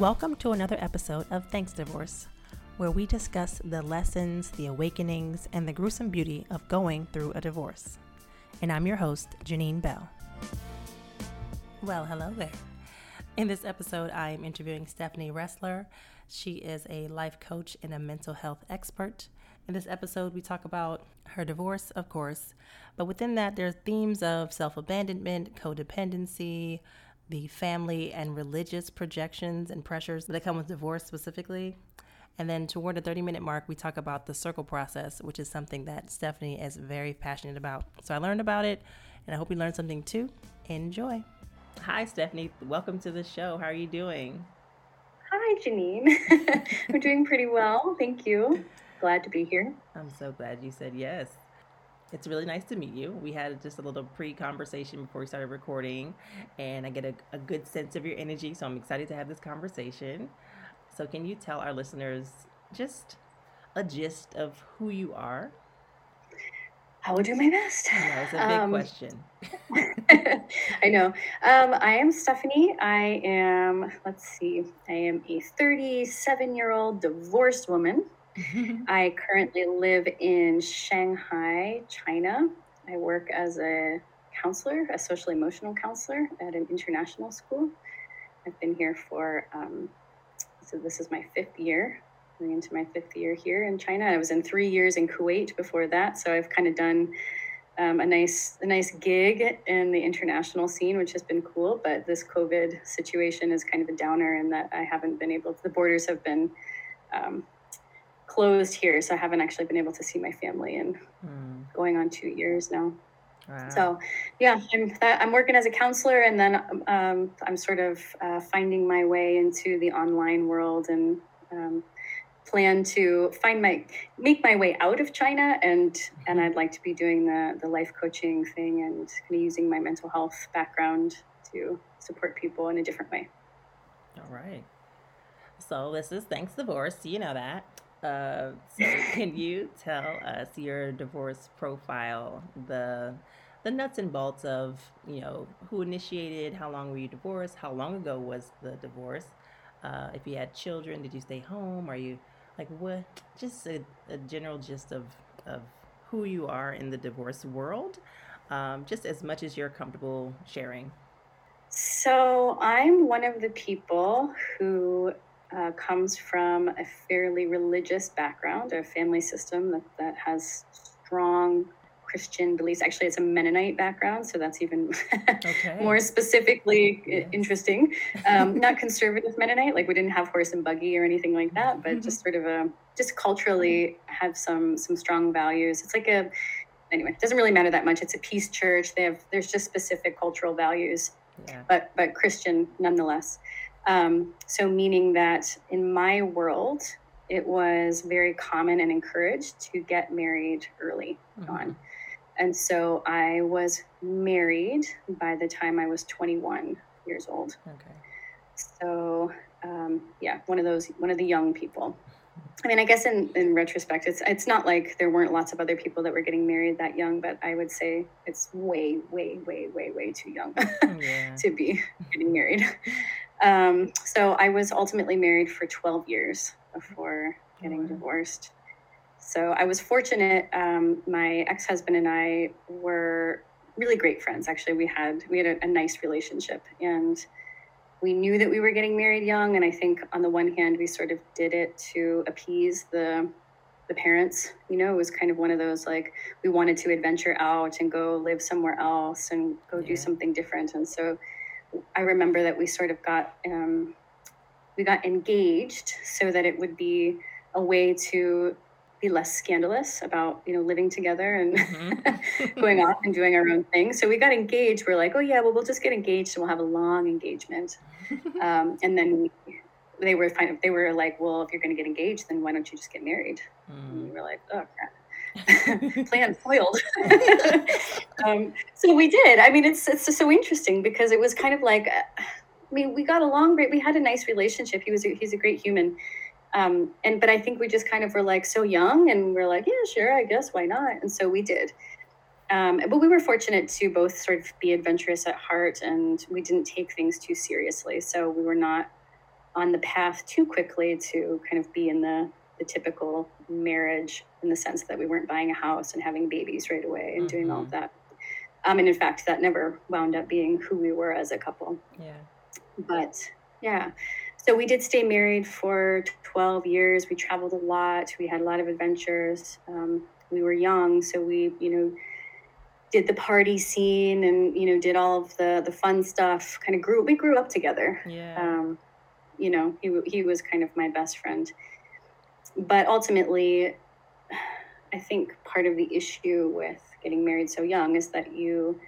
Welcome to another episode of Thanks Divorce, where we discuss the lessons, the awakenings, and the gruesome beauty of going through a divorce. And I'm your host, Janine Bell. Well, hello there. In this episode, I am interviewing Stephanie Ressler. She is a life coach and a mental health expert. In this episode, we talk about her divorce, of course, but within that, there are themes of self abandonment, codependency, the family and religious projections and pressures that come with divorce specifically. And then toward the 30 minute mark, we talk about the circle process, which is something that Stephanie is very passionate about. So I learned about it, and I hope you learned something too. Enjoy. Hi, Stephanie. Welcome to the show. How are you doing? Hi, Janine. I'm doing pretty well. Thank you. Glad to be here. I'm so glad you said yes. It's really nice to meet you. We had just a little pre conversation before we started recording, and I get a, a good sense of your energy. So I'm excited to have this conversation. So, can you tell our listeners just a gist of who you are? I will do my best. Know, a big um, question. I know. Um, I am Stephanie. I am, let's see, I am a 37 year old divorced woman. I currently live in Shanghai, China. I work as a counselor, a social emotional counselor at an international school. I've been here for, um, so this is my fifth year, going into my fifth year here in China. I was in three years in Kuwait before that, so I've kind of done um, a nice a nice gig in the international scene, which has been cool. But this COVID situation is kind of a downer in that I haven't been able to. The borders have been um, closed here, so I haven't actually been able to see my family in mm. going on two years now. Wow. So, yeah, I'm I'm working as a counselor, and then um, I'm sort of uh, finding my way into the online world, and um, plan to find my make my way out of China, and and I'd like to be doing the the life coaching thing and kind of using my mental health background to support people in a different way. All right. So this is thanks divorce. You know that. Uh, so can you tell us your divorce profile, the the nuts and bolts of you know who initiated, how long were you divorced, how long ago was the divorce, uh, if you had children, did you stay home, are you like what? Just a, a general gist of of who you are in the divorce world, um, just as much as you're comfortable sharing. So I'm one of the people who uh, comes from a fairly religious background, a family system that, that has strong Christian beliefs. Actually, it's a Mennonite background, so that's even okay. more specifically yes. interesting. Um, not conservative Mennonite, like we didn't have horse and buggy or anything like that, but mm-hmm. just sort of a just culturally have some some strong values. It's like a anyway, it doesn't really matter that much. It's a peace church. They have there's just specific cultural values, yeah. but but Christian nonetheless. Um, so, meaning that in my world, it was very common and encouraged to get married early mm-hmm. on. And so I was married by the time I was 21 years old. Okay. So, um, yeah, one of those, one of the young people. I mean, I guess in, in retrospect, it's it's not like there weren't lots of other people that were getting married that young, but I would say it's way, way, way, way, way too young yeah. to be getting married. Um, so I was ultimately married for 12 years before getting divorced. So I was fortunate. Um, my ex-husband and I were really great friends. Actually, we had we had a, a, nice relationship, and we knew that we were getting married young. And I think on the one hand, we sort of did it to appease the the parents. You know, it was kind of one of those like we wanted to adventure out and go live somewhere else and go yeah. do something different. And so I remember that we sort of got um, we got engaged so that it would be a way to be less scandalous about you know living together and mm-hmm. going off and doing our own thing. So we got engaged. We're like, oh yeah, well we'll just get engaged and we'll have a long engagement. um, and then we, they were kind of they were like, well, if you're going to get engaged, then why don't you just get married? Mm. And we were like, oh crap. plan foiled. um, so we did. I mean, it's it's so interesting because it was kind of like, uh, I mean, we got along great. We had a nice relationship. He was a, he's a great human. Um, and but I think we just kind of were like so young, and we're like, yeah, sure, I guess why not? And so we did. Um, but we were fortunate to both sort of be adventurous at heart, and we didn't take things too seriously. So we were not on the path too quickly to kind of be in the the typical marriage in the sense that we weren't buying a house and having babies right away and mm-hmm. doing all of mm-hmm. that. Um, and in fact, that never wound up being who we were as a couple. Yeah. But yeah, so we did stay married for 12 years. We traveled a lot. We had a lot of adventures. Um, we were young, so we, you know, did the party scene and you know did all of the the fun stuff. Kind of grew. We grew up together. Yeah. Um, you know, he he was kind of my best friend. But ultimately, I think part of the issue with getting married so young is that you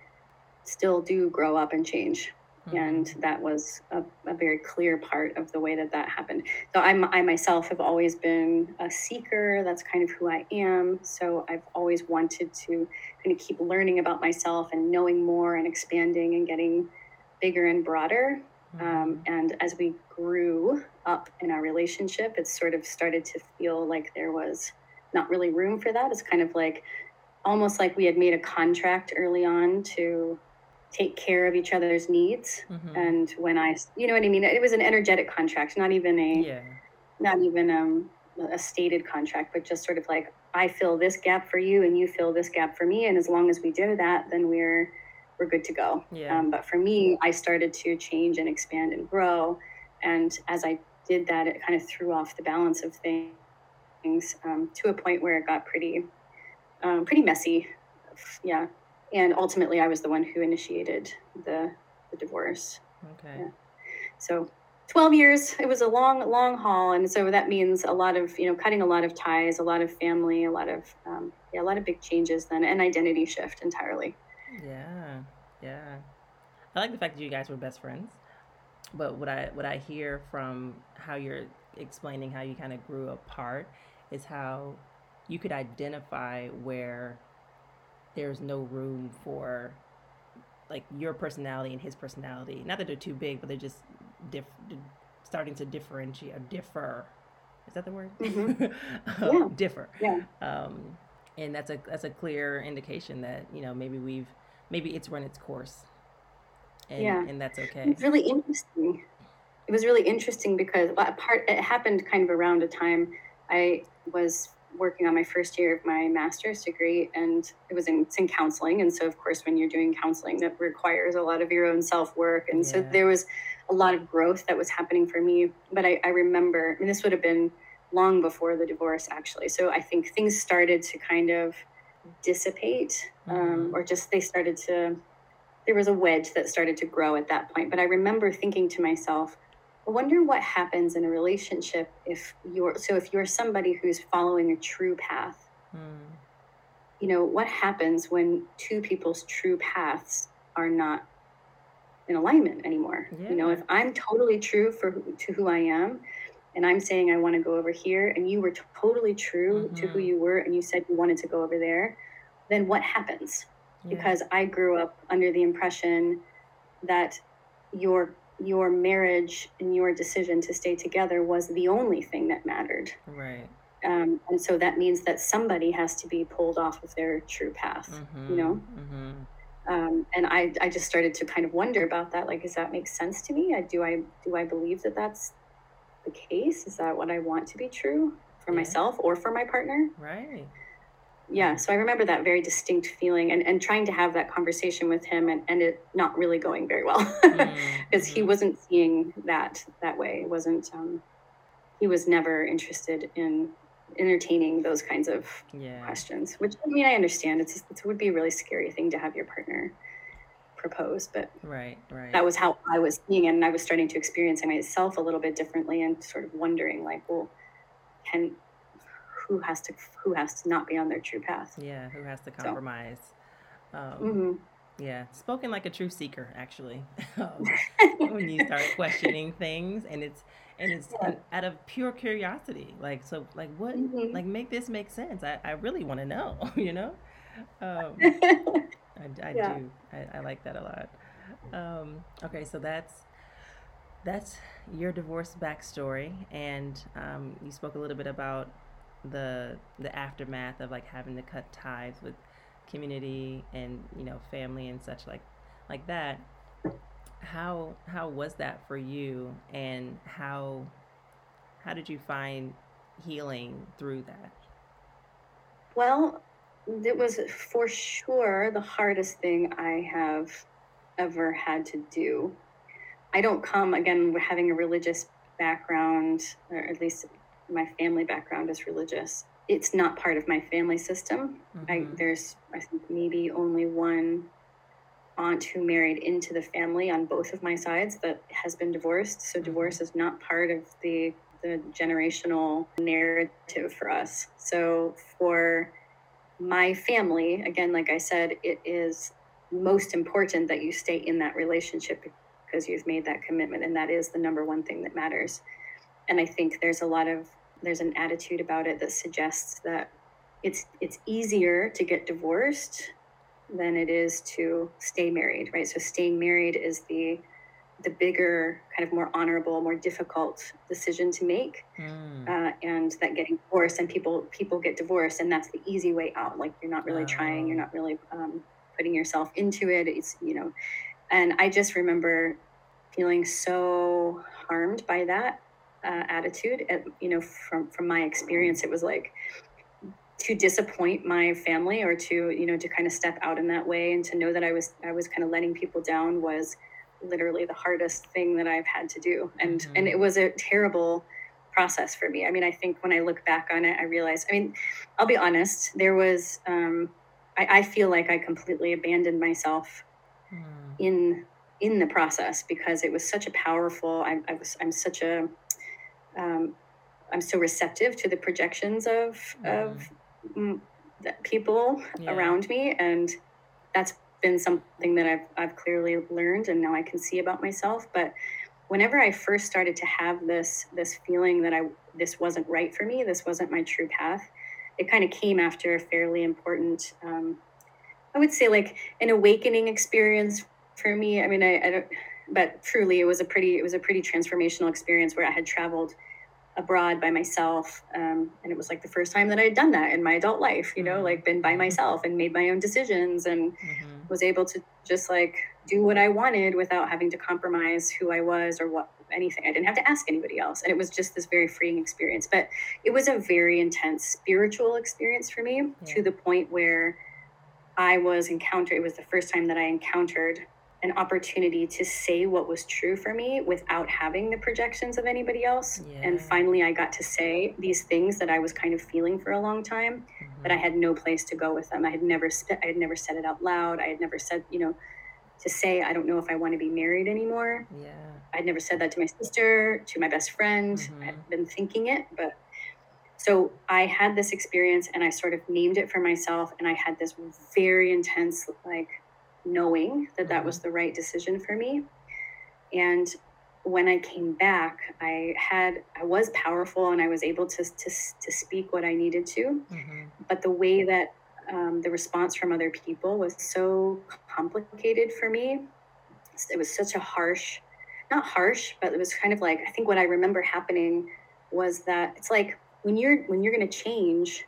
still do grow up and change. Mm-hmm. And that was a, a, very clear part of the way that that happened. So I'm, I myself have always been a seeker. That's kind of who I am. So I've always wanted to kind of keep learning about myself and knowing more and expanding and getting bigger and broader. Mm-hmm. Um, and as we grew up in our relationship, it sort of started to feel like there was not really room for that. It's kind of like almost like we had made a contract early on to take care of each other's needs. Mm-hmm. And when I, you know what I mean? It was an energetic contract, not even a, yeah. not even um, a stated contract, but just sort of like, I fill this gap for you and you fill this gap for me. And as long as we do that, then we're, we're good to go. Yeah. Um, but for me, I started to change and expand and grow. And as I did that, it kind of threw off the balance of things um, to a point where it got pretty, um, pretty messy. Yeah and ultimately I was the one who initiated the the divorce. Okay. Yeah. So 12 years it was a long long haul and so that means a lot of you know cutting a lot of ties a lot of family a lot of um, yeah a lot of big changes then an identity shift entirely yeah yeah i like the fact that you guys were best friends but what i what i hear from how you're explaining how you kind of grew apart is how you could identify where there's no room for like your personality and his personality. Not that they're too big, but they're just diff- starting to differentiate or differ. Is that the word? Mm-hmm. um, yeah. Differ. Yeah. Um, and that's a that's a clear indication that you know maybe we've maybe it's run its course. And, yeah. And that's okay. It's really interesting. It was really interesting because part it happened kind of around a time I was working on my first year of my master's degree and it was in, in counseling and so of course when you're doing counseling that requires a lot of your own self-work and yeah. so there was a lot of growth that was happening for me but I, I remember and this would have been long before the divorce actually so i think things started to kind of dissipate um, mm-hmm. or just they started to there was a wedge that started to grow at that point but i remember thinking to myself I wonder what happens in a relationship if you're so if you're somebody who's following a true path. Mm. You know, what happens when two people's true paths are not in alignment anymore? Yeah. You know, if I'm totally true for to who I am and I'm saying I want to go over here and you were totally true mm-hmm. to who mm-hmm. you were and you said you wanted to go over there, then what happens? Yeah. Because I grew up under the impression that your your marriage and your decision to stay together was the only thing that mattered. Right. Um, and so that means that somebody has to be pulled off of their true path, mm-hmm. you know? Mm-hmm. Um, and I, I just started to kind of wonder about that. Like, does that make sense to me? I, do I, do I believe that that's the case? Is that what I want to be true for yeah. myself or for my partner? Right yeah so i remember that very distinct feeling and, and trying to have that conversation with him and, and it not really going very well because mm-hmm. he wasn't seeing that that way it wasn't um, he was never interested in entertaining those kinds of yeah. questions which i mean i understand it's it would be a really scary thing to have your partner propose but right right that was how i was seeing it and i was starting to experience myself a little bit differently and sort of wondering like well can who has to who has to not be on their true path. Yeah, who has to compromise. So, um, mm-hmm. Yeah, spoken like a true seeker, actually. um, when you start questioning things, and it's and it's yeah. out of pure curiosity, like so, like what, mm-hmm. like make this make sense. I, I really want to know, you know. Um, I, I yeah. do. I, I, like that a lot. Um, okay, so that's that's your divorce backstory, and um, you spoke a little bit about the the aftermath of like having to cut ties with community and you know family and such like like that how how was that for you? And how how did you find healing through that? Well it was for sure the hardest thing i have ever had to do. I don't come again having a religious background or at least my family background is religious it's not part of my family system mm-hmm. I, there's i think maybe only one aunt who married into the family on both of my sides that has been divorced. So mm-hmm. divorce is not part of the the generational narrative for us. So for my family, again, like I said, it is most important that you stay in that relationship because you've made that commitment and that is the number one thing that matters. And I think there's a lot of there's an attitude about it that suggests that it's it's easier to get divorced than it is to stay married, right? So staying married is the the bigger, kind of more honorable, more difficult decision to make, mm. uh, and that getting divorced and people people get divorced, and that's the easy way out. Like you're not really oh. trying, you're not really um, putting yourself into it. It's you know, and I just remember feeling so harmed by that uh, attitude. At, you know, from from my experience, it was like to disappoint my family or to you know to kind of step out in that way and to know that i was i was kind of letting people down was literally the hardest thing that i've had to do and mm-hmm. and it was a terrible process for me i mean i think when i look back on it i realize i mean i'll be honest there was um i, I feel like i completely abandoned myself mm. in in the process because it was such a powerful i, I was i'm such a um, I'm so receptive to the projections of mm. of people yeah. around me and that's been something that I've, I've clearly learned and now I can see about myself but whenever I first started to have this this feeling that I this wasn't right for me this wasn't my true path it kind of came after a fairly important um, I would say like an awakening experience for me I mean I, I don't but truly it was a pretty it was a pretty transformational experience where I had traveled abroad by myself um, and it was like the first time that i had done that in my adult life you know mm-hmm. like been by myself and made my own decisions and mm-hmm. was able to just like do what i wanted without having to compromise who i was or what anything i didn't have to ask anybody else and it was just this very freeing experience but it was a very intense spiritual experience for me yeah. to the point where i was encountered it was the first time that i encountered an opportunity to say what was true for me without having the projections of anybody else. Yeah. And finally, I got to say these things that I was kind of feeling for a long time, mm-hmm. but I had no place to go with them. I had never, sp- I had never said it out loud. I had never said, you know, to say I don't know if I want to be married anymore. Yeah, I'd never said that to my sister, to my best friend. Mm-hmm. I'd been thinking it, but so I had this experience and I sort of named it for myself, and I had this very intense like knowing that that was mm-hmm. the right decision for me. And when I came back, I had I was powerful and I was able to to, to speak what I needed to. Mm-hmm. But the way that um, the response from other people was so complicated for me. It was such a harsh, not harsh, but it was kind of like I think what I remember happening was that it's like when you're when you're going to change,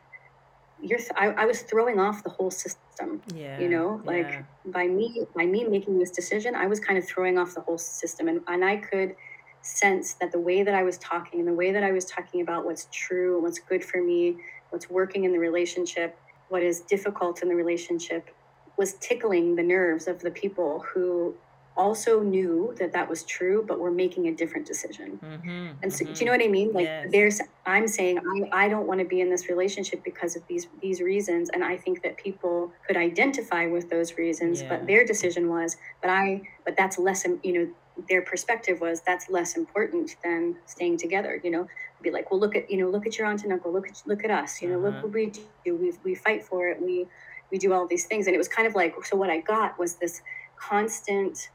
you're th- I, I was throwing off the whole system yeah you know like yeah. by me by me making this decision i was kind of throwing off the whole system and, and i could sense that the way that i was talking and the way that i was talking about what's true what's good for me what's working in the relationship what is difficult in the relationship was tickling the nerves of the people who also knew that that was true, but were making a different decision. Mm-hmm, and so, mm-hmm. do you know what I mean? Like, yes. there's, I'm saying, I, I don't want to be in this relationship because of these these reasons, and I think that people could identify with those reasons, yeah. but their decision was, but I, but that's less, you know, their perspective was that's less important than staying together. You know, be like, well, look at, you know, look at your aunt and uncle, look at, look at us, you know, uh-huh. look what we do, we we fight for it, we we do all these things, and it was kind of like, so what I got was this constant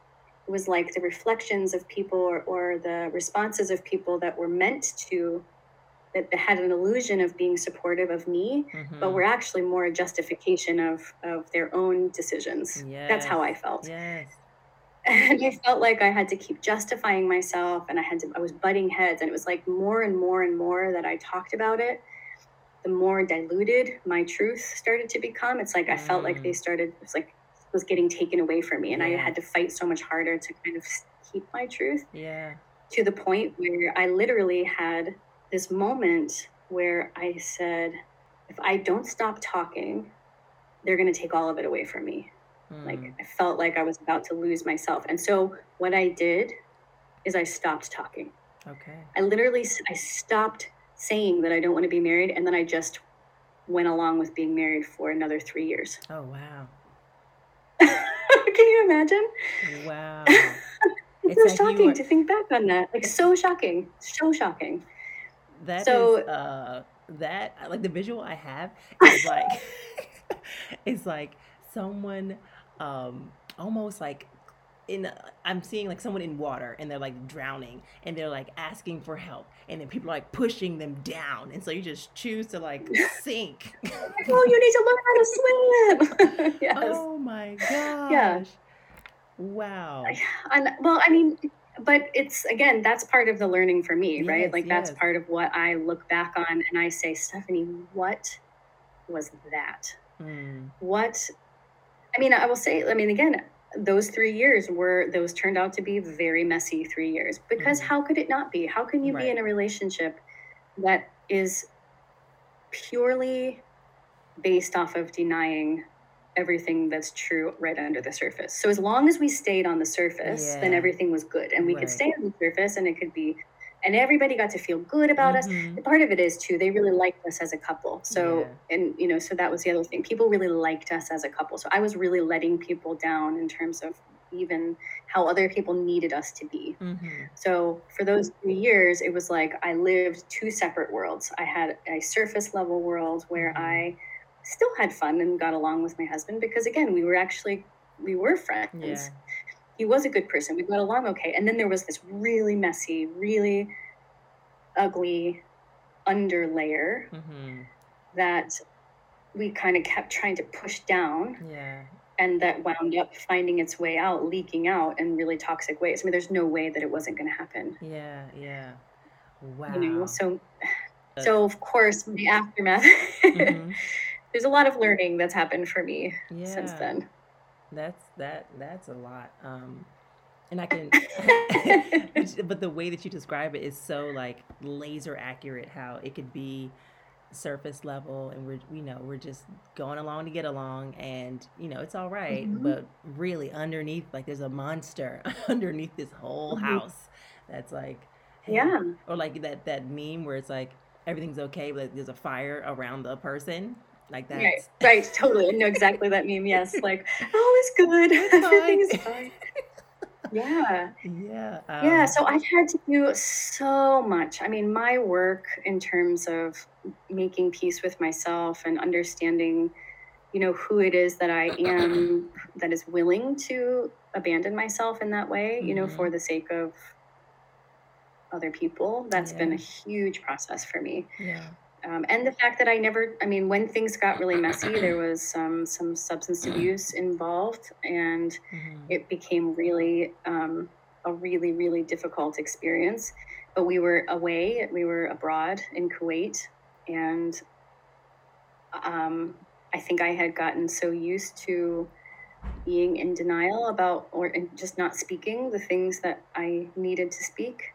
was like the reflections of people or, or the responses of people that were meant to that had an illusion of being supportive of me mm-hmm. but were actually more a justification of of their own decisions yes. that's how i felt yes. and i felt like i had to keep justifying myself and i had to i was butting heads and it was like more and more and more that i talked about it the more diluted my truth started to become it's like mm. i felt like they mm. started it's like was getting taken away from me and i had to fight so much harder to kind of keep my truth Yeah. to the point where i literally had this moment where i said if i don't stop talking they're going to take all of it away from me like Mm. i felt like i was about to lose myself and so what i did is i stopped talking Okay. I literally i stopped saying that I don't want to be married, and then I just went along with being married for another three years. Oh wow. Can you imagine? Wow. It's so like shocking were- to think back on that. Like so shocking, so shocking. That is So- uh that like the visual I have is like it's like someone um almost like in I'm seeing like someone in water and they're like drowning and they're like asking for help and then people are like pushing them down and so you just choose to like sink. oh, you need to learn how to swim. yes. Oh my gosh. Yeah. Wow. And, well, I mean, but it's again, that's part of the learning for me, right? Yes, Like that's part of what I look back on and I say, Stephanie, what was that? Mm, what i mean i will say i mean again those three years were those turned out to be very messy three years. Because Mhm. how could it not be? How can you be in a relationship that is purely based off of denying everything that's true right under the surface? So as long as we stayed on the surface then everything was good and we Right. could stay on the surface and it could be and everybody got to feel good about us. Mhm, part of it is too they really liked us as a couple. So Yeah. and you know so that was the other thing. People really liked us as a couple. So i was really letting people down in terms of even how other people needed us to be. Mhm, so for those three years it was like i lived two separate worlds. I had a surface level world where Mhm. i still had fun and got along with my husband because again we were actually we were friends. Yeah. He was a good person. We got along okay. And then there was this really messy, really ugly underlayer mhm, that we kind of kept trying to push down Yeah. and that wound up finding its way out, leaking out in really toxic ways. I mean, there's no way that it wasn't going to happen. Yeah. Yeah. Wow. You know, so so of course the aftermath mhm, there's a lot of learning that's happened for me since then. That's that that's a lot. Um and I can but the way that you describe it is so like laser accurate how it could be surface level and we're we know we're just going along to get along and you know it's all right, Mhm. but really underneath like there's a monster underneath this whole Mhm. house that's like hey, Yeah. or like that that meme where it's like everything's okay but there's a fire around the person like that. Right, right, totally. I know exactly that meme. Yes, like all is good, It's everything is fine. Yeah, yeah yeah. um, So I've had to do so much. I mean, my work in terms of making peace with myself and understanding, you know, who it is that I am that is willing to abandon myself in that way, you know, Mhm. for the sake of other people. That's been a huge process for me. yeah um, and the fact that I never, I mean, when things got really messy, there was um, some substance abuse involved, and mhm, it became really um, a really, really difficult experience. But we were away, we were abroad in Kuwait, and um, I think I had gotten so used to being in denial about or just not speaking the things that I needed to speak.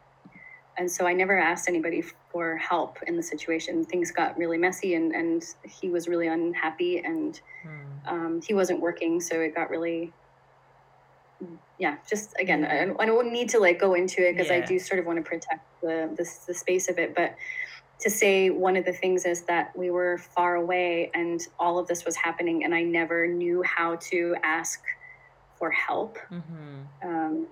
And so I never asked anybody for help in the situation. Things got really messy, and, and he was really unhappy, and mm, um, he wasn't working. So it got really, yeah, just again, I, Yeah. don't- I don't need to like go into it because I do sort of want to protect the, the the space of it. But to say one of the things is that we were far away, and all of this was happening, and I never knew how to ask for help mhm, um,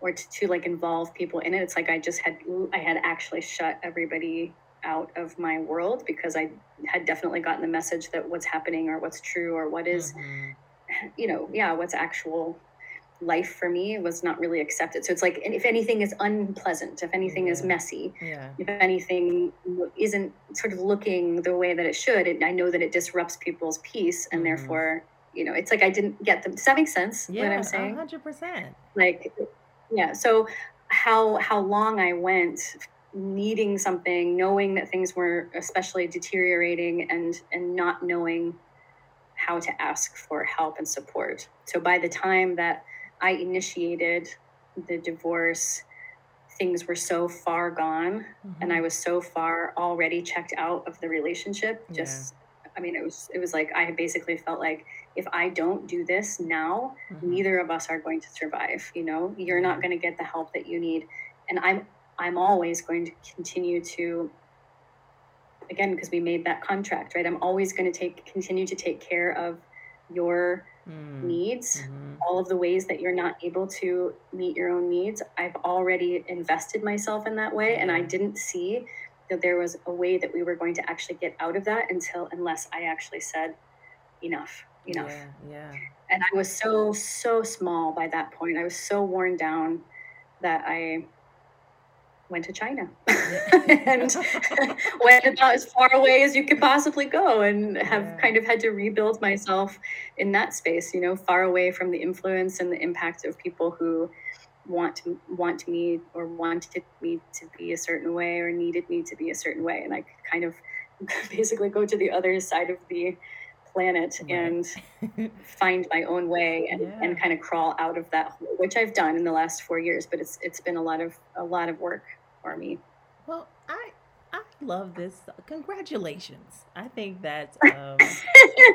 or to, to like involve people in it. It's like I just had I had actually shut everybody out of my world because I had definitely gotten the message that what's happening or what's true or what is, mhm, you know, yeah, what's actual life for me was not really accepted. So it's like, and if anything is unpleasant, if anything is messy, yeah if anything isn't sort of looking the way that it should, it, I know that it disrupts people's peace, and Mhm. therefore, you know, it's like I didn't get them. Does that make sense? what yeah I'm saying? hundred percent like yeah so how how long i went needing something knowing that things were especially deteriorating and and not knowing how to ask for help and support. So by the time that I initiated the divorce, things were so far gone mm-hmm. and I was so far already checked out of the relationship. Just yeah. I mean it was it was like I basically felt like if I don't do this now, mm-hmm. neither of us are going to survive, you know? You're not going to get the help that you need. And I'm I'm always going to continue to again because we made that contract right i'm always going to take continue to take care of your mm. needs mm-hmm. all of the ways that you're not able to meet your own needs i've already invested myself in that way and i didn't see that there was a way that we were going to actually get out of that until unless i actually said enough enough yeah, yeah. and i was so so small by that point i was so worn down that i went to China and went about as far away as you could possibly go and have yeah. kind of had to rebuild myself in that space, you know, far away from the influence and the impact of people who want to want me or wanted me to be a certain way or needed me to be a certain way. And I kind of basically go to the other side of the planet right. and find my own way and, yeah. and kind of crawl out of that hole, which I've done in the last four years, but it's it's been a lot of a lot of work for me. Well, I I love this. Congratulations. I think that um,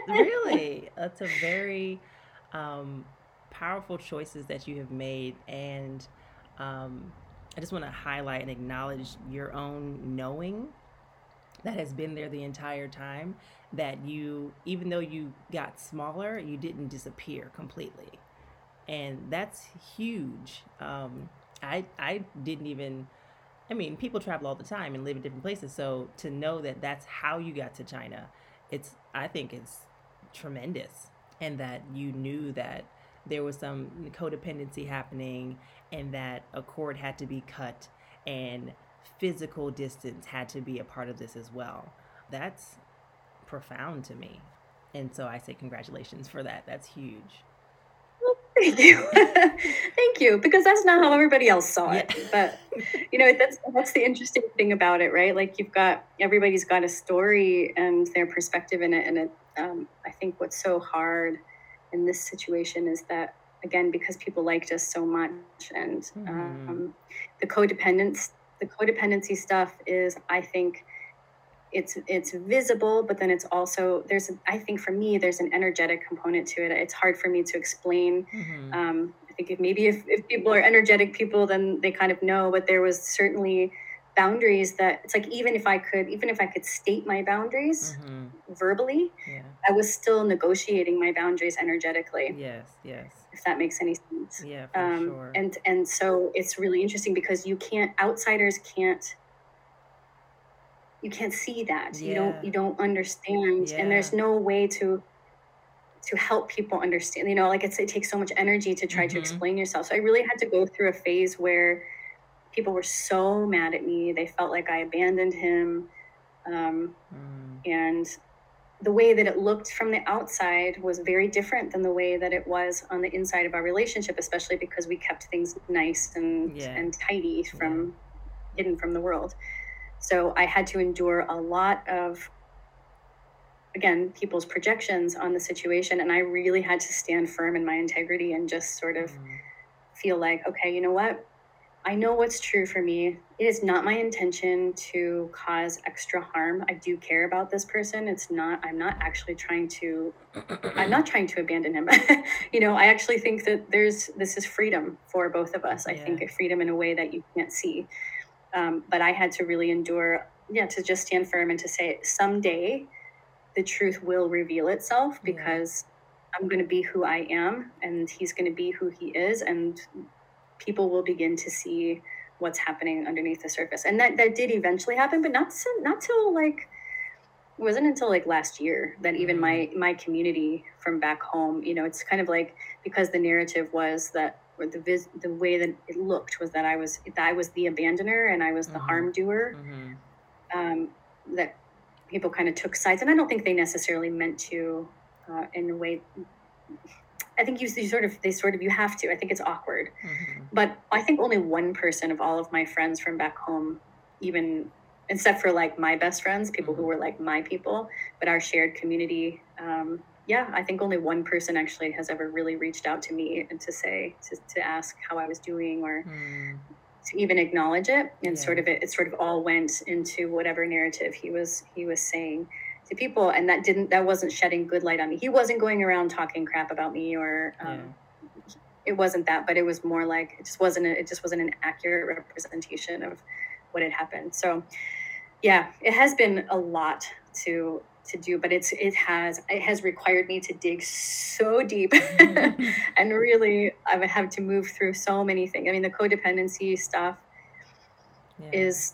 really it's a very um, powerful choices that you have made, and um, I just want to highlight and acknowledge your own knowing that has been there the entire time. That you, even though you got smaller, you didn't disappear completely, and that's huge. Um, I I didn't even I mean, people travel all the time and live in different places. So to know that that's how you got to China, it's I think it's tremendous, and that you knew that there was some codependency happening, and that a cord had to be cut, and physical distance had to be a part of this as well. That's profound to me, and so I say congratulations for that. That's huge. Thank you. Thank you. Because that's not how everybody else saw it. Yeah. But you know, that's that's the interesting thing about it, right? Like you've got everybody's got a story and their perspective in it. And it um, I think what's so hard in this situation is that again, because people liked us so much and mm-hmm. um, the codependence the codependency stuff is I think it's it's visible but then it's also there's i think for me there's an energetic component to it it's hard for me to explain mm-hmm. um, i think if maybe if, if people are energetic people then they kind of know but there was certainly boundaries that it's like even if i could even if i could state my boundaries mm-hmm. verbally yeah. i was still negotiating my boundaries energetically yes yes if that makes any sense yeah for um, sure. and and so it's really interesting because you can't outsiders can't you can't see that yeah. you don't you don't understand yeah. and there's no way to to help people understand you know like it's it takes so much energy to try mm-hmm. to explain yourself so i really had to go through a phase where people were so mad at me they felt like i abandoned him um, mm. and the way that it looked from the outside was very different than the way that it was on the inside of our relationship especially because we kept things nice and yeah. and tidy from hidden from the world so I had to endure a lot of, again, people's projections on the situation. And I really had to stand firm in my integrity and just sort of mm. feel like, okay, you know what? I know what's true for me. It is not my intention to cause extra harm. I do care about this person. It's not, I'm not actually trying to, I'm not trying to abandon him. you know, I actually think that there's, this is freedom for both of us. I yeah. think freedom in a way that you can't see. Um, but I had to really endure, yeah, to just stand firm and to say, someday the truth will reveal itself because yeah. I'm going to be who I am and he's going to be who he is. And people will begin to see what's happening underneath the surface. And that, that did eventually happen, but not, so, not till like, it wasn't until like last year that even my mm. my community from back home you know it's kind of like because the narrative was that or the vis- the way that it looked was that I was that I was the abandoner and I was the mm-hmm. harm doer. Mm-hmm. Um, that people kind of took sides, and I don't think they necessarily meant to uh, in a way. I think you, you, sort of they sort of you have to. I think it's awkward, mm-hmm. but I think only one person of all of my friends from back home, even except for like my best friends, people who mm-hmm. were like my people, but our shared community. Um, yeah, I think only one person actually has ever really reached out to me and to say to, to ask how I was doing or mm. to even acknowledge it. And yeah. sort of it, it sort of all went into whatever narrative he was he was saying to people, and that didn't that wasn't shedding good light on me. He wasn't going around talking crap about me or. Um, yeah. It wasn't that, but it was more like it just wasn't. A, it just wasn't an accurate representation of what had happened. So, yeah, it has been a lot to to do but it's it has it has required me to dig so deep and really i would have to move through so many things i mean the codependency stuff yeah. is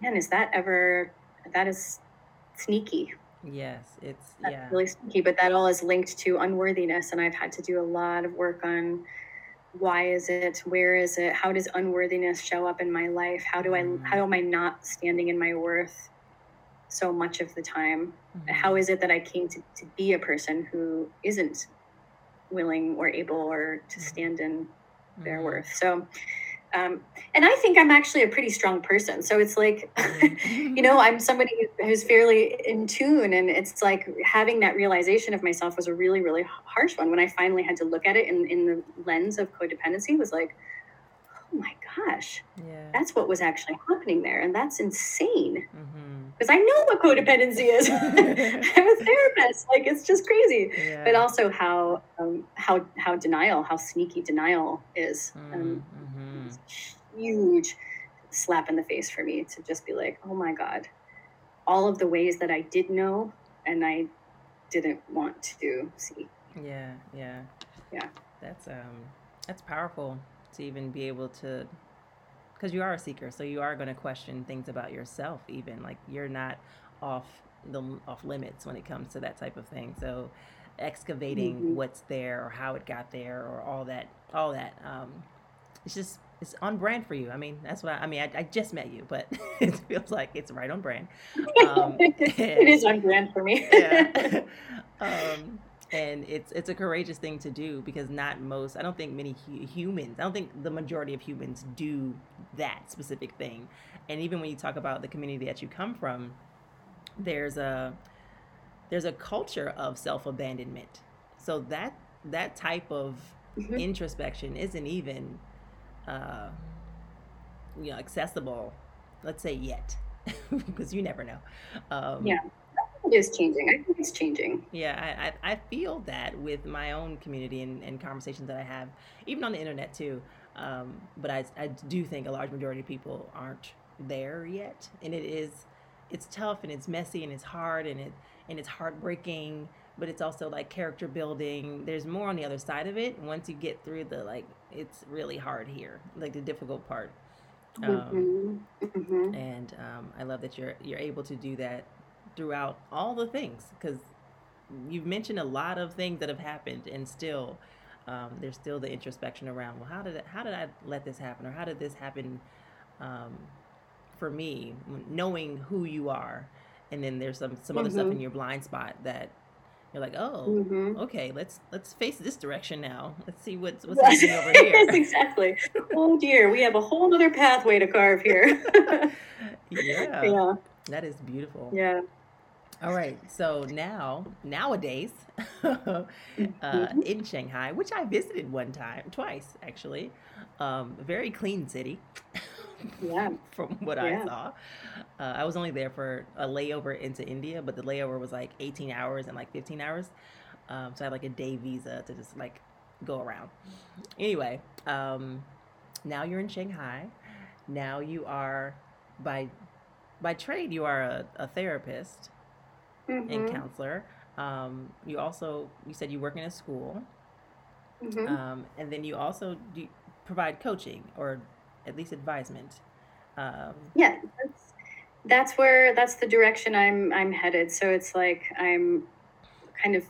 man is that ever that is sneaky yes it's That's yeah really sneaky but that all is linked to unworthiness and i've had to do a lot of work on why is it where is it how does unworthiness show up in my life how do i mm. how am i not standing in my worth so much of the time mm-hmm. how is it that i came to, to be a person who isn't willing or able or to mm-hmm. stand in their mm-hmm. worth so um, and I think I'm actually a pretty strong person. So it's like, you know, I'm somebody who's fairly in tune. And it's like having that realization of myself was a really, really harsh one. When I finally had to look at it in, in the lens of codependency, was like, oh my gosh, yeah. that's what was actually happening there. And that's insane. Because mm-hmm. I know what codependency is. I'm a therapist. Like it's just crazy. Yeah. But also how um, how how denial, how sneaky denial is. Um, mm-hmm. Huge slap in the face for me to just be like, oh my God, all of the ways that I did know and I didn't want to see. Yeah, yeah. Yeah. That's um that's powerful to even be able to because you are a seeker so you are going to question things about yourself even like you're not off the off limits when it comes to that type of thing so excavating mm-hmm. what's there or how it got there or all that all that um it's just it's on brand for you. I mean that's what i, I mean I, I, just met you but it feels like it's right on brand. Um, it is on brand for me. Yeah. Um and it's it's a courageous thing to do because not most i don't think many hu- humans i don't think the majority of humans do that specific thing. And even when you talk about the community that you come from there's a there's a culture of self-abandonment. So that that type of mm-hmm. introspection isn't even uh you know accessible let's say yet because you never know um, yeah it is changing. I think it's changing. Yeah, I, I, I feel that with my own community and, and conversations that I have, even on the internet too. Um, but I, I do think a large majority of people aren't there yet. And it is, it's tough and it's messy and it's hard and it, and it's heartbreaking, but it's also like character building. There's more on the other side of it. Once you get through the, like, it's really hard here, like the difficult part. Um, mm-hmm. Mm-hmm. And um, I love that you're you're able to do that throughout all the things because you've mentioned a lot of things that have happened and still um, there's still the introspection around well how did it, how did I let this happen or how did this happen um, for me knowing who you are and then there's some some mm-hmm. other stuff in mm-hmm. your blind spot that you're like oh mm-hmm. okay let's let's face this direction now. Let's see what's what's happening over here. Yes exactly. Oh dear. We have a whole other pathway to carve here. Yeah. Yeah. That is beautiful. Yeah. All right. So now, nowadays, uh, mm-hmm. in Shanghai, which I visited one time, twice actually, um, very clean city. Yeah. from what yeah. I saw, uh, I was only there for a layover into India, but the layover was like 18 hours and like 15 hours. Um, so I had like a day visa to just like go around. Anyway, um, now you're in Shanghai. Now you are by by trade you are a, a therapist mm-hmm. and counselor. Um, you also you said you work in a school, mm-hmm. um, and then you also do provide coaching or at least advisement. Um, yeah, that's, that's where that's the direction I'm I'm headed. So it's like I'm kind of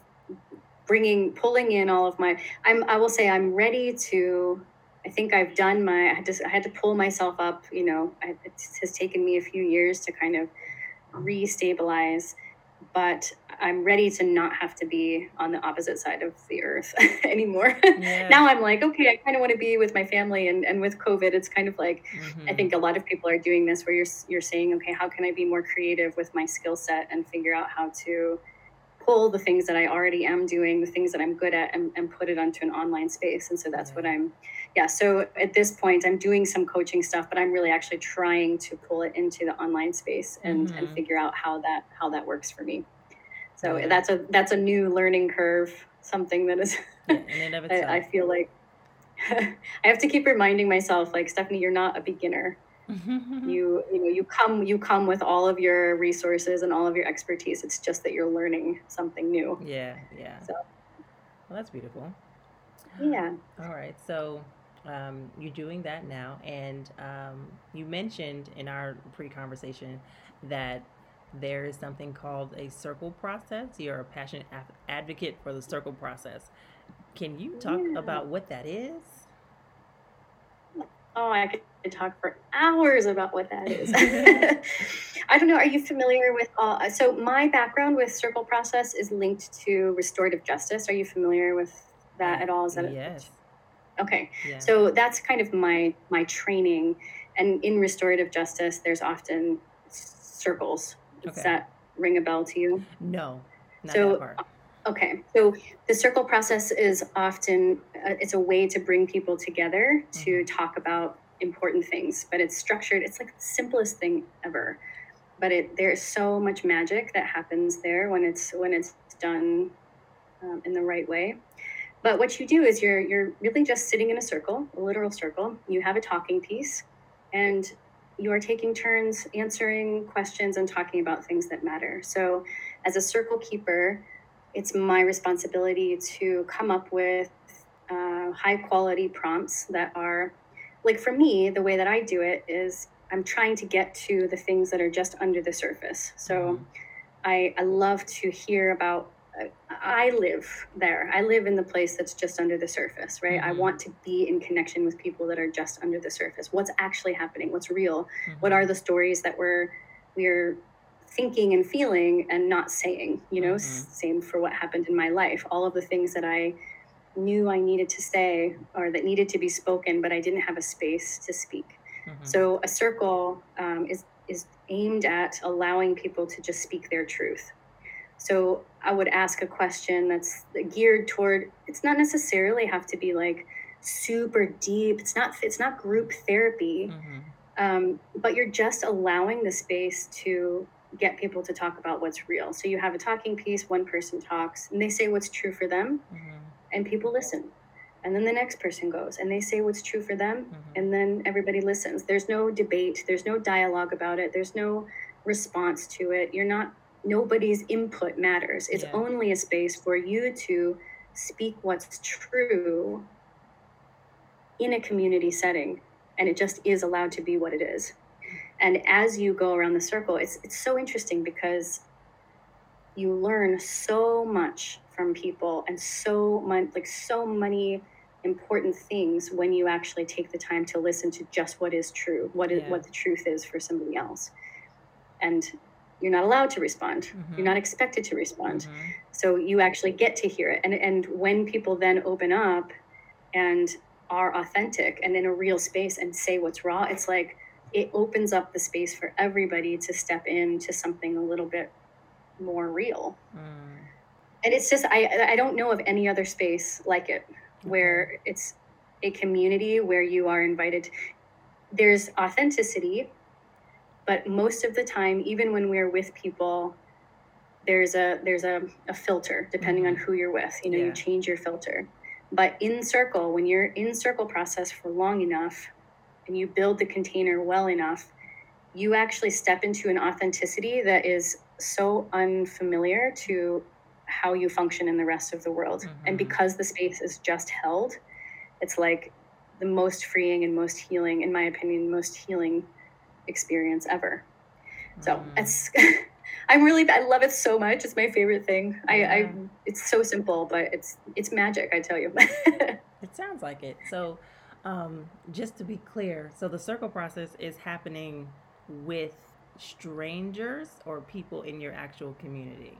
bringing pulling in all of my i'm i will say i'm ready to i think i've done my i had to i had to pull myself up you know it has taken me a few years to kind of restabilize but I'm ready to not have to be on the opposite side of the earth anymore. Yeah. now I'm like, okay, I kind of want to be with my family and, and with COVID, it's kind of like, mm-hmm. I think a lot of people are doing this where you're, you're saying, okay, how can I be more creative with my skill set and figure out how to pull the things that I already am doing, the things that I'm good at, and, and put it onto an online space. And so that's yeah. what I'm, yeah. So at this point, I'm doing some coaching stuff, but I'm really actually trying to pull it into the online space and, mm-hmm. and figure out how that how that works for me. So yeah. that's a that's a new learning curve, something that is. Yeah, I, I feel like I have to keep reminding myself, like Stephanie, you're not a beginner. You you know you come you come with all of your resources and all of your expertise. It's just that you're learning something new. Yeah, yeah. So, well, that's beautiful. Yeah. All right. So um, you're doing that now, and um, you mentioned in our pre-conversation that there is something called a circle process. You're a passionate advocate for the circle process. Can you talk yeah. about what that is? Oh, I could talk for hours about what that is. I don't know. Are you familiar with all? So my background with Circle Process is linked to restorative justice. Are you familiar with that at all? Is that yes? Okay. Yeah. So that's kind of my my training, and in restorative justice, there's often circles. Does okay. that ring a bell to you? No. so Okay, so the circle process is often uh, it's a way to bring people together to mm-hmm. talk about important things, but it's structured. It's like the simplest thing ever, but it there's so much magic that happens there when it's when it's done um, in the right way. But what you do is you're you're really just sitting in a circle, a literal circle. You have a talking piece, and you are taking turns answering questions and talking about things that matter. So, as a circle keeper it's my responsibility to come up with uh, high quality prompts that are like for me the way that i do it is i'm trying to get to the things that are just under the surface so mm-hmm. I, I love to hear about i live there. I live in the place that's just under the surface right? Mm-hmm. i want to be in connection with people that are just under the surface. What's actually happening? What's real? Mm-hmm. what are the stories that we're we're thinking and feeling and not saying you know? Mm-hmm. same for what happened in my life. All of the things that i knew i needed to say or that needed to be spoken but i didn't have a space to speak. Mm-hmm. so a circle um, is is aimed at allowing people to just speak their truth so i would ask a question that's geared toward it's not necessarily have to be like super deep it's not it's not group therapy mm-hmm. um, but you're just allowing the space to get people to talk about what's real. So you have a talking piece, one person talks, and they say what's true for them, mm-hmm. and people listen. And then the next person goes and they say what's true for them, mm-hmm. and then everybody listens. There's no debate, there's no dialogue about it, there's no response to it. You're not, nobody's input matters. It's yeah. only a space for you to speak what's true in a community setting. And it just is allowed to be what it is and as you go around the circle it's it's so interesting because you learn so much from people and so much like so many important things when you actually take the time to listen to just what is true what is yeah. what the truth is for somebody else and you're not allowed to respond mm-hmm. you're not expected to respond mm-hmm. so you actually get to hear it and and when people then open up and are authentic and in a real space and say what's raw it's like it opens up the space for everybody to step into something a little bit more real. Mm. And it's just I I don't know of any other space like it where it's a community where you are invited. There's authenticity, but most of the time, even when we're with people, there's a there's a, a filter depending mm-hmm. on who you're with. You know, yeah. you change your filter. But in circle, when you're in circle process for long enough, and you build the container well enough, you actually step into an authenticity that is so unfamiliar to how you function in the rest of the world. Mm-hmm. And because the space is just held, it's like the most freeing and most healing, in my opinion, most healing experience ever. So mm. it's I'm really I love it so much. It's my favorite thing. Yeah. I, I it's so simple, but it's it's magic, I tell you. it sounds like it. So um, just to be clear, so the circle process is happening with strangers or people in your actual community?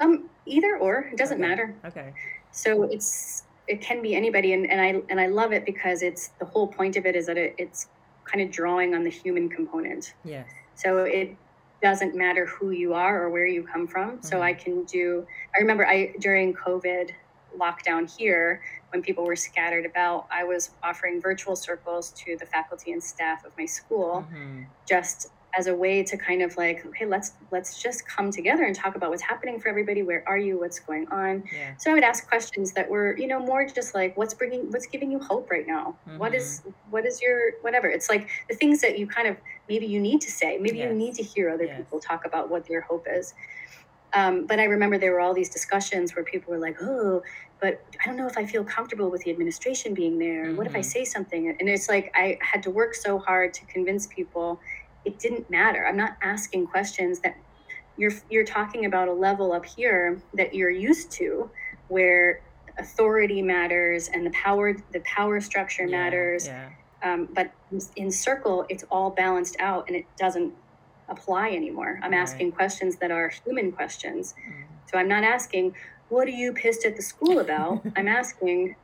Um, either or, it doesn't okay. matter. Okay. So it's it can be anybody, and, and I and I love it because it's the whole point of it is that it, it's kind of drawing on the human component. Yes. So it doesn't matter who you are or where you come from. Mm-hmm. So I can do, I remember I, during COVID lockdown here, when people were scattered about, I was offering virtual circles to the faculty and staff of my school, mm-hmm. just as a way to kind of like okay let's let's just come together and talk about what's happening for everybody where are you what's going on yeah. so i would ask questions that were you know more just like what's bringing what's giving you hope right now mm-hmm. what is mm-hmm. what is your whatever it's like the things that you kind of maybe you need to say maybe yes. you need to hear other yes. people talk about what their hope is um, but i remember there were all these discussions where people were like oh but i don't know if i feel comfortable with the administration being there mm-hmm. what if i mm-hmm. say something and it's like i had to work so hard to convince people it didn't matter. I'm not asking questions that you're you're talking about a level up here that you're used to where authority matters and the power the power structure yeah, matters. Yeah. Um, but in circle, it's all balanced out and it doesn't apply anymore. I'm right. asking questions that are human questions. Mm. So I'm not asking, what are you pissed at the school about? I'm asking,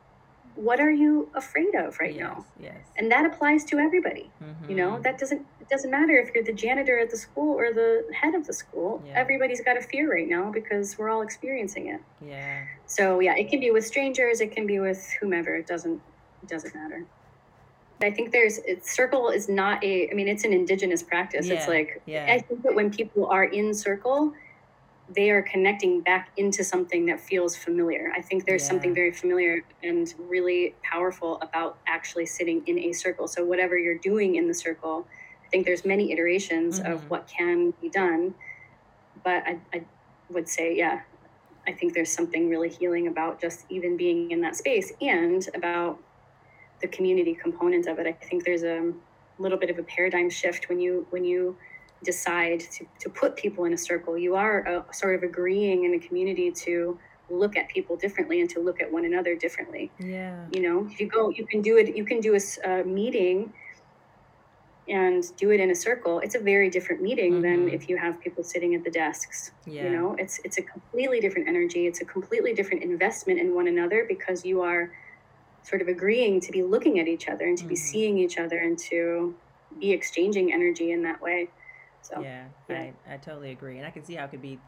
what are you afraid of right yes, now? Yes. And that applies to everybody. Mm-hmm. You know, mm-hmm. that doesn't it doesn't matter if you're the janitor at the school or the head of the school. Yeah. Everybody's got a fear right now because we're all experiencing it. Yeah. So yeah, it can be with strangers, it can be with whomever. It doesn't it doesn't matter. I think there's it, circle is not a I mean it's an indigenous practice. Yeah. It's like yeah. I think that when people are in circle, they are connecting back into something that feels familiar. I think there's yeah. something very familiar and really powerful about actually sitting in a circle. So whatever you're doing in the circle, I think there's many iterations mm-hmm. of what can be done. But I, I would say, yeah, I think there's something really healing about just even being in that space and about the community component of it. I think there's a little bit of a paradigm shift when you when you decide to, to put people in a circle, you are uh, sort of agreeing in a community to look at people differently and to look at one another differently. Yeah. You know, if you go, you can do it, you can do a, a meeting and do it in a circle. It's a very different meeting mm-hmm. than if you have people sitting at the desks. Yeah. You know, it's, it's a completely different energy. It's a completely different investment in one another because you are sort of agreeing to be looking at each other and to mm-hmm. be seeing each other and to be exchanging energy in that way. So yeah, yeah. I, I totally agree, and I can see how it could be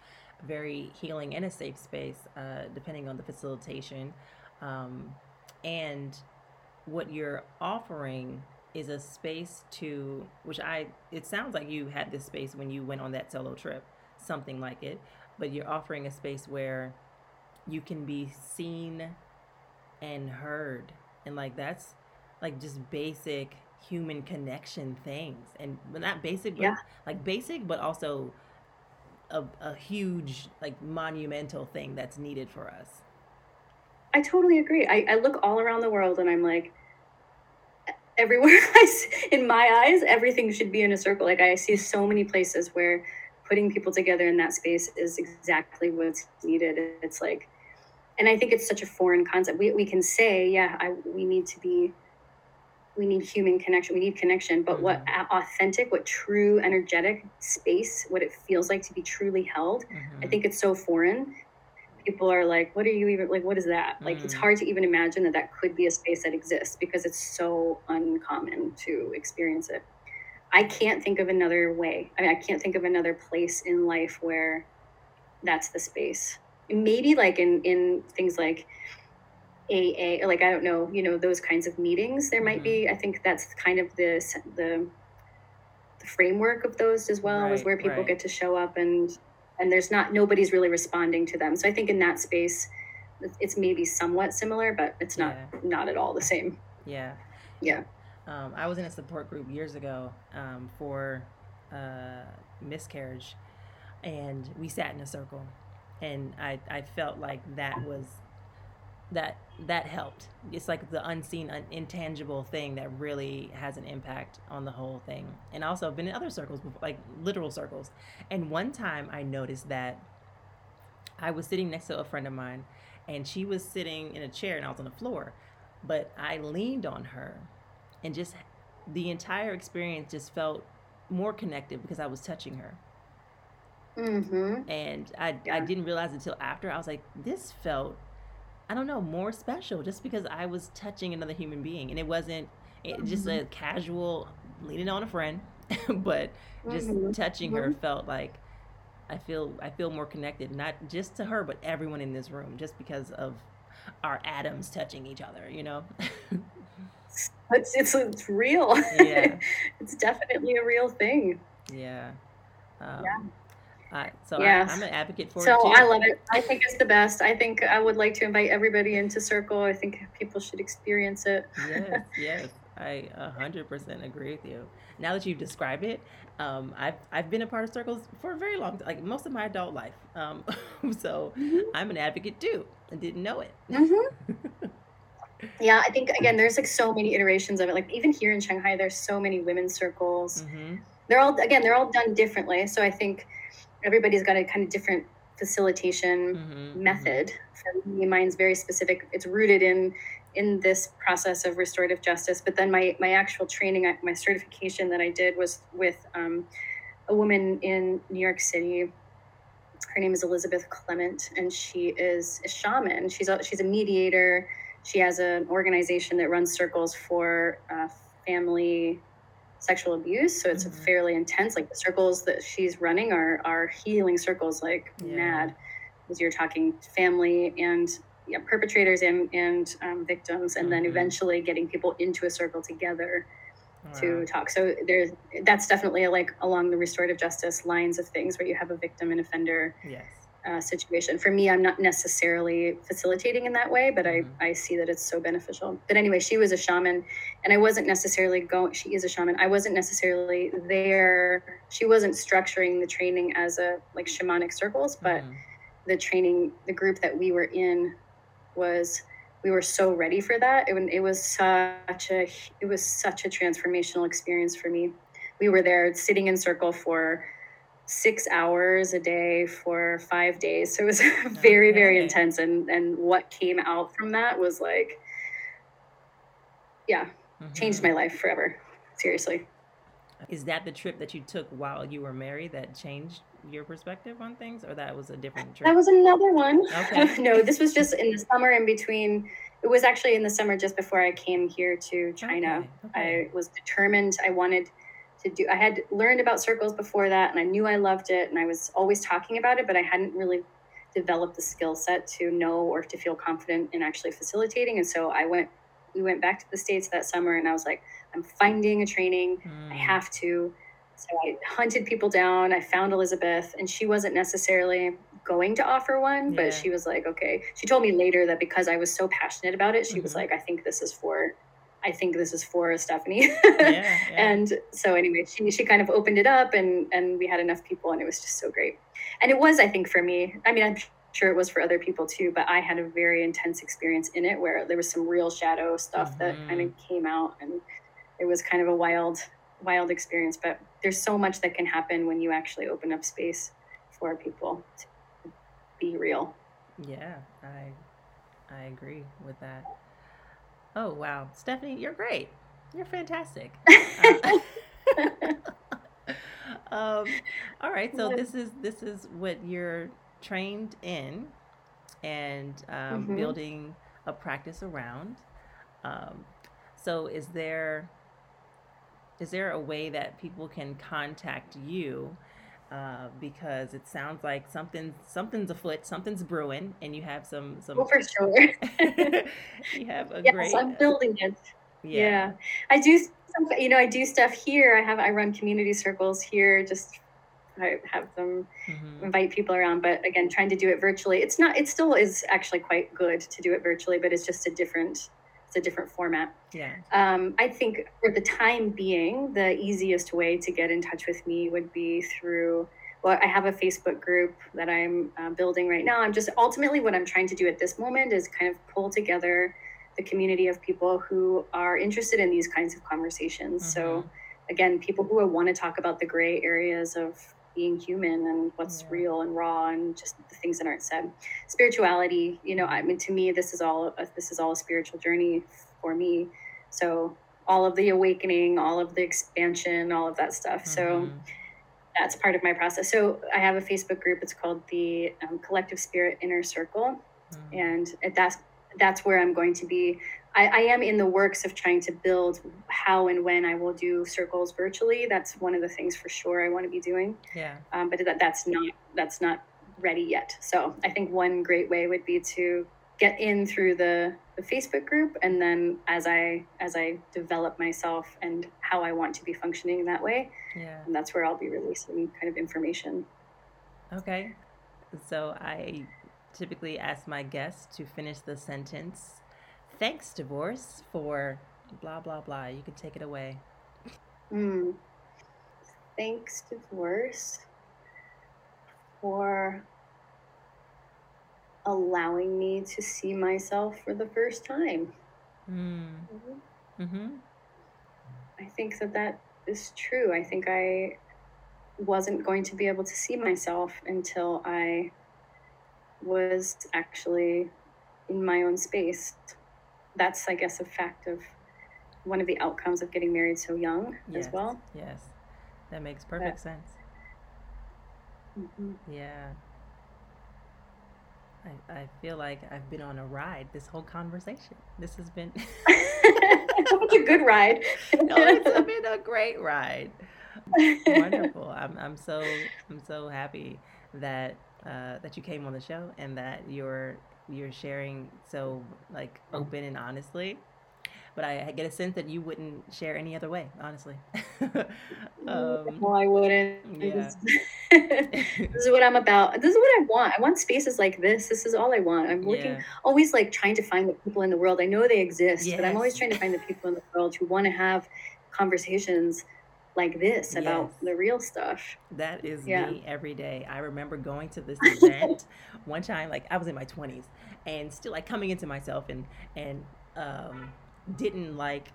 very healing in a safe space, uh, depending on the facilitation, um, and what you're offering is a space to which I it sounds like you had this space when you went on that solo trip, something like it, but you're offering a space where you can be seen and heard, and like that's like just basic human connection things. And not basic but yeah. like basic but also a, a huge like monumental thing that's needed for us. I totally agree. I, I look all around the world and i'm like everywhere in my eyes everything should be in a circle like i see so many places where putting people together in that space is exactly what's needed it's like and i think it's such a foreign concept we, we can say yeah I, we need to be we need human connection we need connection but mm-hmm. what authentic what true energetic space what it feels like to be truly held mm-hmm. i think it's so foreign people are like what are you even like what is that like it's mm. hard to even imagine that that could be a space that exists because it's so uncommon to experience it i can't think of another way i mean i can't think of another place in life where that's the space maybe like in in things like AA, like I don't know, you know, those kinds of meetings. There mm-hmm. might be. Mm-hmm. I think that's kind of the the the framework of those as well, right, is where people right. get to show up and and there's not nobody's really responding to them. So I think in that space, it's maybe somewhat similar, but it's not yeah. not at all the same. Yeah. Yeah. Um, I was in a support group years ago um, for uh, miscarriage, and we sat in a circle, and I I felt like that was that that helped. It's like the unseen, un- intangible thing that really has an impact on the whole thing. And also, I've been in other circles, like literal circles. And one time, I noticed that I was sitting next to a friend of mine, and she was sitting in a chair, and I was on the floor. But I leaned on her, and just the entire experience just felt more connected because I was touching her. Mm-hmm. And I, yeah. I didn't realize until after. I was like, this felt I don't know, more special just because I was touching another human being and it wasn't it, just mm-hmm. a casual leaning on a friend but just mm-hmm. touching mm-hmm. her felt like I feel I feel more connected, not just to her, but everyone in this room, just because of our atoms touching each other. You know. it's, it's it's real. Yeah. it's definitely a real thing. Yeah. Um, yeah. Uh, so yeah. I, am an advocate for so it. So I love it. I think it's the best. I think I would like to invite everybody into Circle. I think people should experience it. yes, yes. I 100% agree with you. Now that you've described it, um, I've, I've been a part of circles for a very long time, like most of my adult life. Um, so mm-hmm. I'm an advocate too. I didn't know it. Mm-hmm. yeah, I think, again, there's like so many iterations of it. Like even here in Shanghai, there's so many women's circles. Mm-hmm. They're all, again, they're all done differently. So I think everybody's got a kind of different facilitation mm-hmm, mm-hmm. method. For me, mine's very specific. It's rooted in in this process of restorative justice. But then my my actual training, my certification that I did was with um, a woman in New York City. Her name is Elizabeth Clement, and she is a shaman. She's a, she's a mediator. She has an organization that runs circles for uh, family sexual abuse. So it's mm-hmm. fairly intense. Like the circles that she's running are are healing circles like yeah. mad. As you're talking family and yeah, perpetrators and and um, victims, and mm-hmm. then eventually getting people into a circle together wow. to talk. So there's that's definitely like along the restorative justice lines of things where you have a victim and offender. Yes uh, situation. For me, I'm not necessarily facilitating in that way, but mm-hmm. I, I see that it's so beneficial. But anyway, she was a shaman, and I wasn't necessarily going, she is a shaman. I wasn't necessarily there. She wasn't structuring the training as a like shamanic circles, but mm-hmm. the training, the group that we were in was we were so ready for that. It, it was such a it was such a transformational experience for me. We were there sitting in circle for six hours a day for five days. So it was very, okay. very intense. And and what came out from that was like, yeah, mm-hmm. changed my life forever. Seriously. Is that the trip that you took while you were married that changed your perspective on things, or that was a different trip? That was another one. Okay. no, this was just in the summer in between. It was actually in the summer just before I came here to China. Okay. Okay. I was determined. I wanted to do i had learned about circles before that and i knew i loved it and i was always talking about it but i hadn't really developed the skill set to know or to feel confident in actually facilitating and so i went we went back to the states that summer and i was like i'm finding a training mm. i have to so i hunted people down i found elizabeth and she wasn't necessarily going to offer one yeah. but she was like okay she told me later that because i was so passionate about it she mm-hmm. was like i think this is for I think this is for Stephanie. yeah, yeah. And so anyway, she, she kind of opened it up and, and we had enough people and it was just so great. And it was, I think for me, I mean, I'm sure it was for other people too, but I had a very intense experience in it where there was some real shadow stuff mm-hmm. that kind of came out and it was kind of a wild, wild experience, but there's so much that can happen when you actually open up space for people to be real. Yeah, I, I agree with that. Oh wow, Stephanie, you're great. You're fantastic. uh, um, all right, so this is this is what you're trained in, and um, mm-hmm. building a practice around. Um, so, is there is there a way that people can contact you? Uh, because it sounds like something something's afoot, something's brewing, and you have some some. Oh, for sure. you have a yes, great. I'm building it. Yeah. yeah, I do. Some, you know, I do stuff here. I have I run community circles here. Just I have them mm-hmm. invite people around, but again, trying to do it virtually. It's not. It still is actually quite good to do it virtually, but it's just a different it's a different format. Yeah. Um, I think for the time being, the easiest way to get in touch with me would be through. Well, I have a Facebook group that I'm uh, building right now. I'm just ultimately what I'm trying to do at this moment is kind of pull together the community of people who are interested in these kinds of conversations. Mm-hmm. So, again, people who want to talk about the gray areas of being human and what's yeah. real and raw and just the things that aren't said spirituality you know i mean to me this is all a, this is all a spiritual journey for me so all of the awakening all of the expansion all of that stuff mm-hmm. so that's part of my process so i have a facebook group it's called the um, collective spirit inner circle mm-hmm. and that's that's where i'm going to be I, I, am in the works of trying to build how and when I will do circles virtually. That's one of the things for sure I want to be doing. Yeah. Um, but that, that's not that's not ready yet. So I think one great way would be to get in through the, the Facebook group, and then as I as I develop myself and how I want to be functioning in that way, yeah, and that's where I'll be releasing kind of information. Okay. So I typically ask my guests to finish the sentence thanks, divorce, for blah, blah, blah. You can take it away. Mm. Thanks, divorce, for allowing me to see myself for the first time. Mm. Mm-hmm. Mm-hmm. I think that that is true. I think I wasn't going to be able to see myself until I was actually in my own space that's I guess a fact of one of the outcomes of getting married so young yes, as well. Yes, that makes perfect sense. Mm-hmm. Yeah. I, I feel like I've been on a ride this whole conversation. This has been it's a good ride. no, it's been a great ride. Wonderful. I'm I'm so I'm so happy that uh, that you came on the show and that you're you're sharing so like open and honestly. But I, I, get a sense that you wouldn't share any other way honestly. Um, well i wouldn't. Yeah. this is what i'm about this is what i want. I want spaces like this. This is all i want. I'm looking yeah. always like trying to find the people in the world. I know they exist yes. but i'm always trying to find the people in the world who want to have conversations like this about yes. the real stuff. That is yeah. me every day. I remember going to this event one time, like I was in my 20s and still like coming into myself and, and, um, didn't like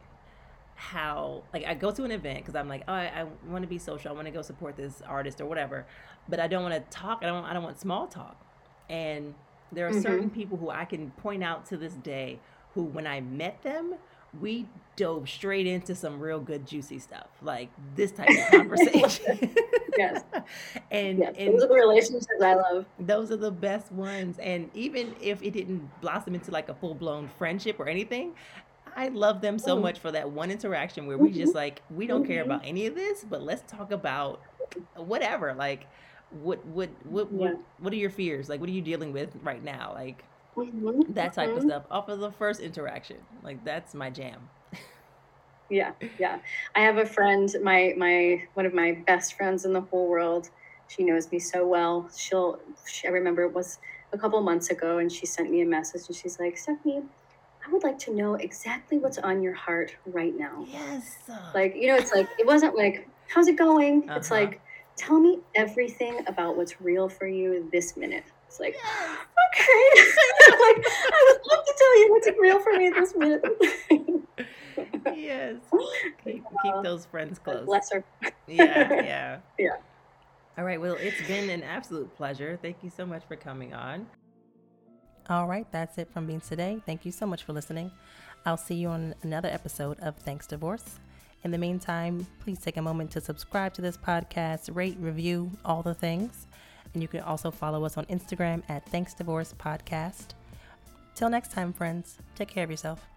how like I go to an event because I'm like oh I, I want to be social I want to go support this artist or whatever but I don't want to talk I don't I don't want small talk and there are mm-hmm. certain people who I can point out to this day who when I met them we dove straight into some real good juicy stuff like this type of conversation yes and, yes. and those are the relationships i love those are the best ones and even if it didn't blossom into like a full-blown friendship or anything i love them so mm. much for that one interaction where we mm-hmm. just like we don't mm-hmm. care about any of this but let's talk about whatever like what what what yeah. what, what are your fears like what are you dealing with right now like mm-hmm. that type mm-hmm. of stuff off of the first interaction. Like that's my jam. yeah, yeah. I have a friend, my my one of my best friends in the whole world. She knows me so well. She'll. She, I remember it was a couple months ago, and she sent me a message, and she's like, Stephanie. I would like to know exactly what's on your heart right now. Yes. Like, you know, it's like, it wasn't like, how's it going? Uh-huh. It's like, tell me everything about what's real for you this minute. It's like, yes okay. like, I would love to tell you what's real for me at this minute. yes. Keep, keep uh, those friends close. Bless her. yeah, yeah. Yeah. All right. Well, it's been an absolute pleasure. Thank you so much for coming on. All right. That's it from Beans today. Thank you so much for listening. I'll see you on another episode of Thanks Divorce. In the meantime, please take a moment to subscribe to this podcast, rate, review, all the things. And you can also follow us on Instagram at Thanks Divorce Podcast. Till next time, friends, take care of yourself.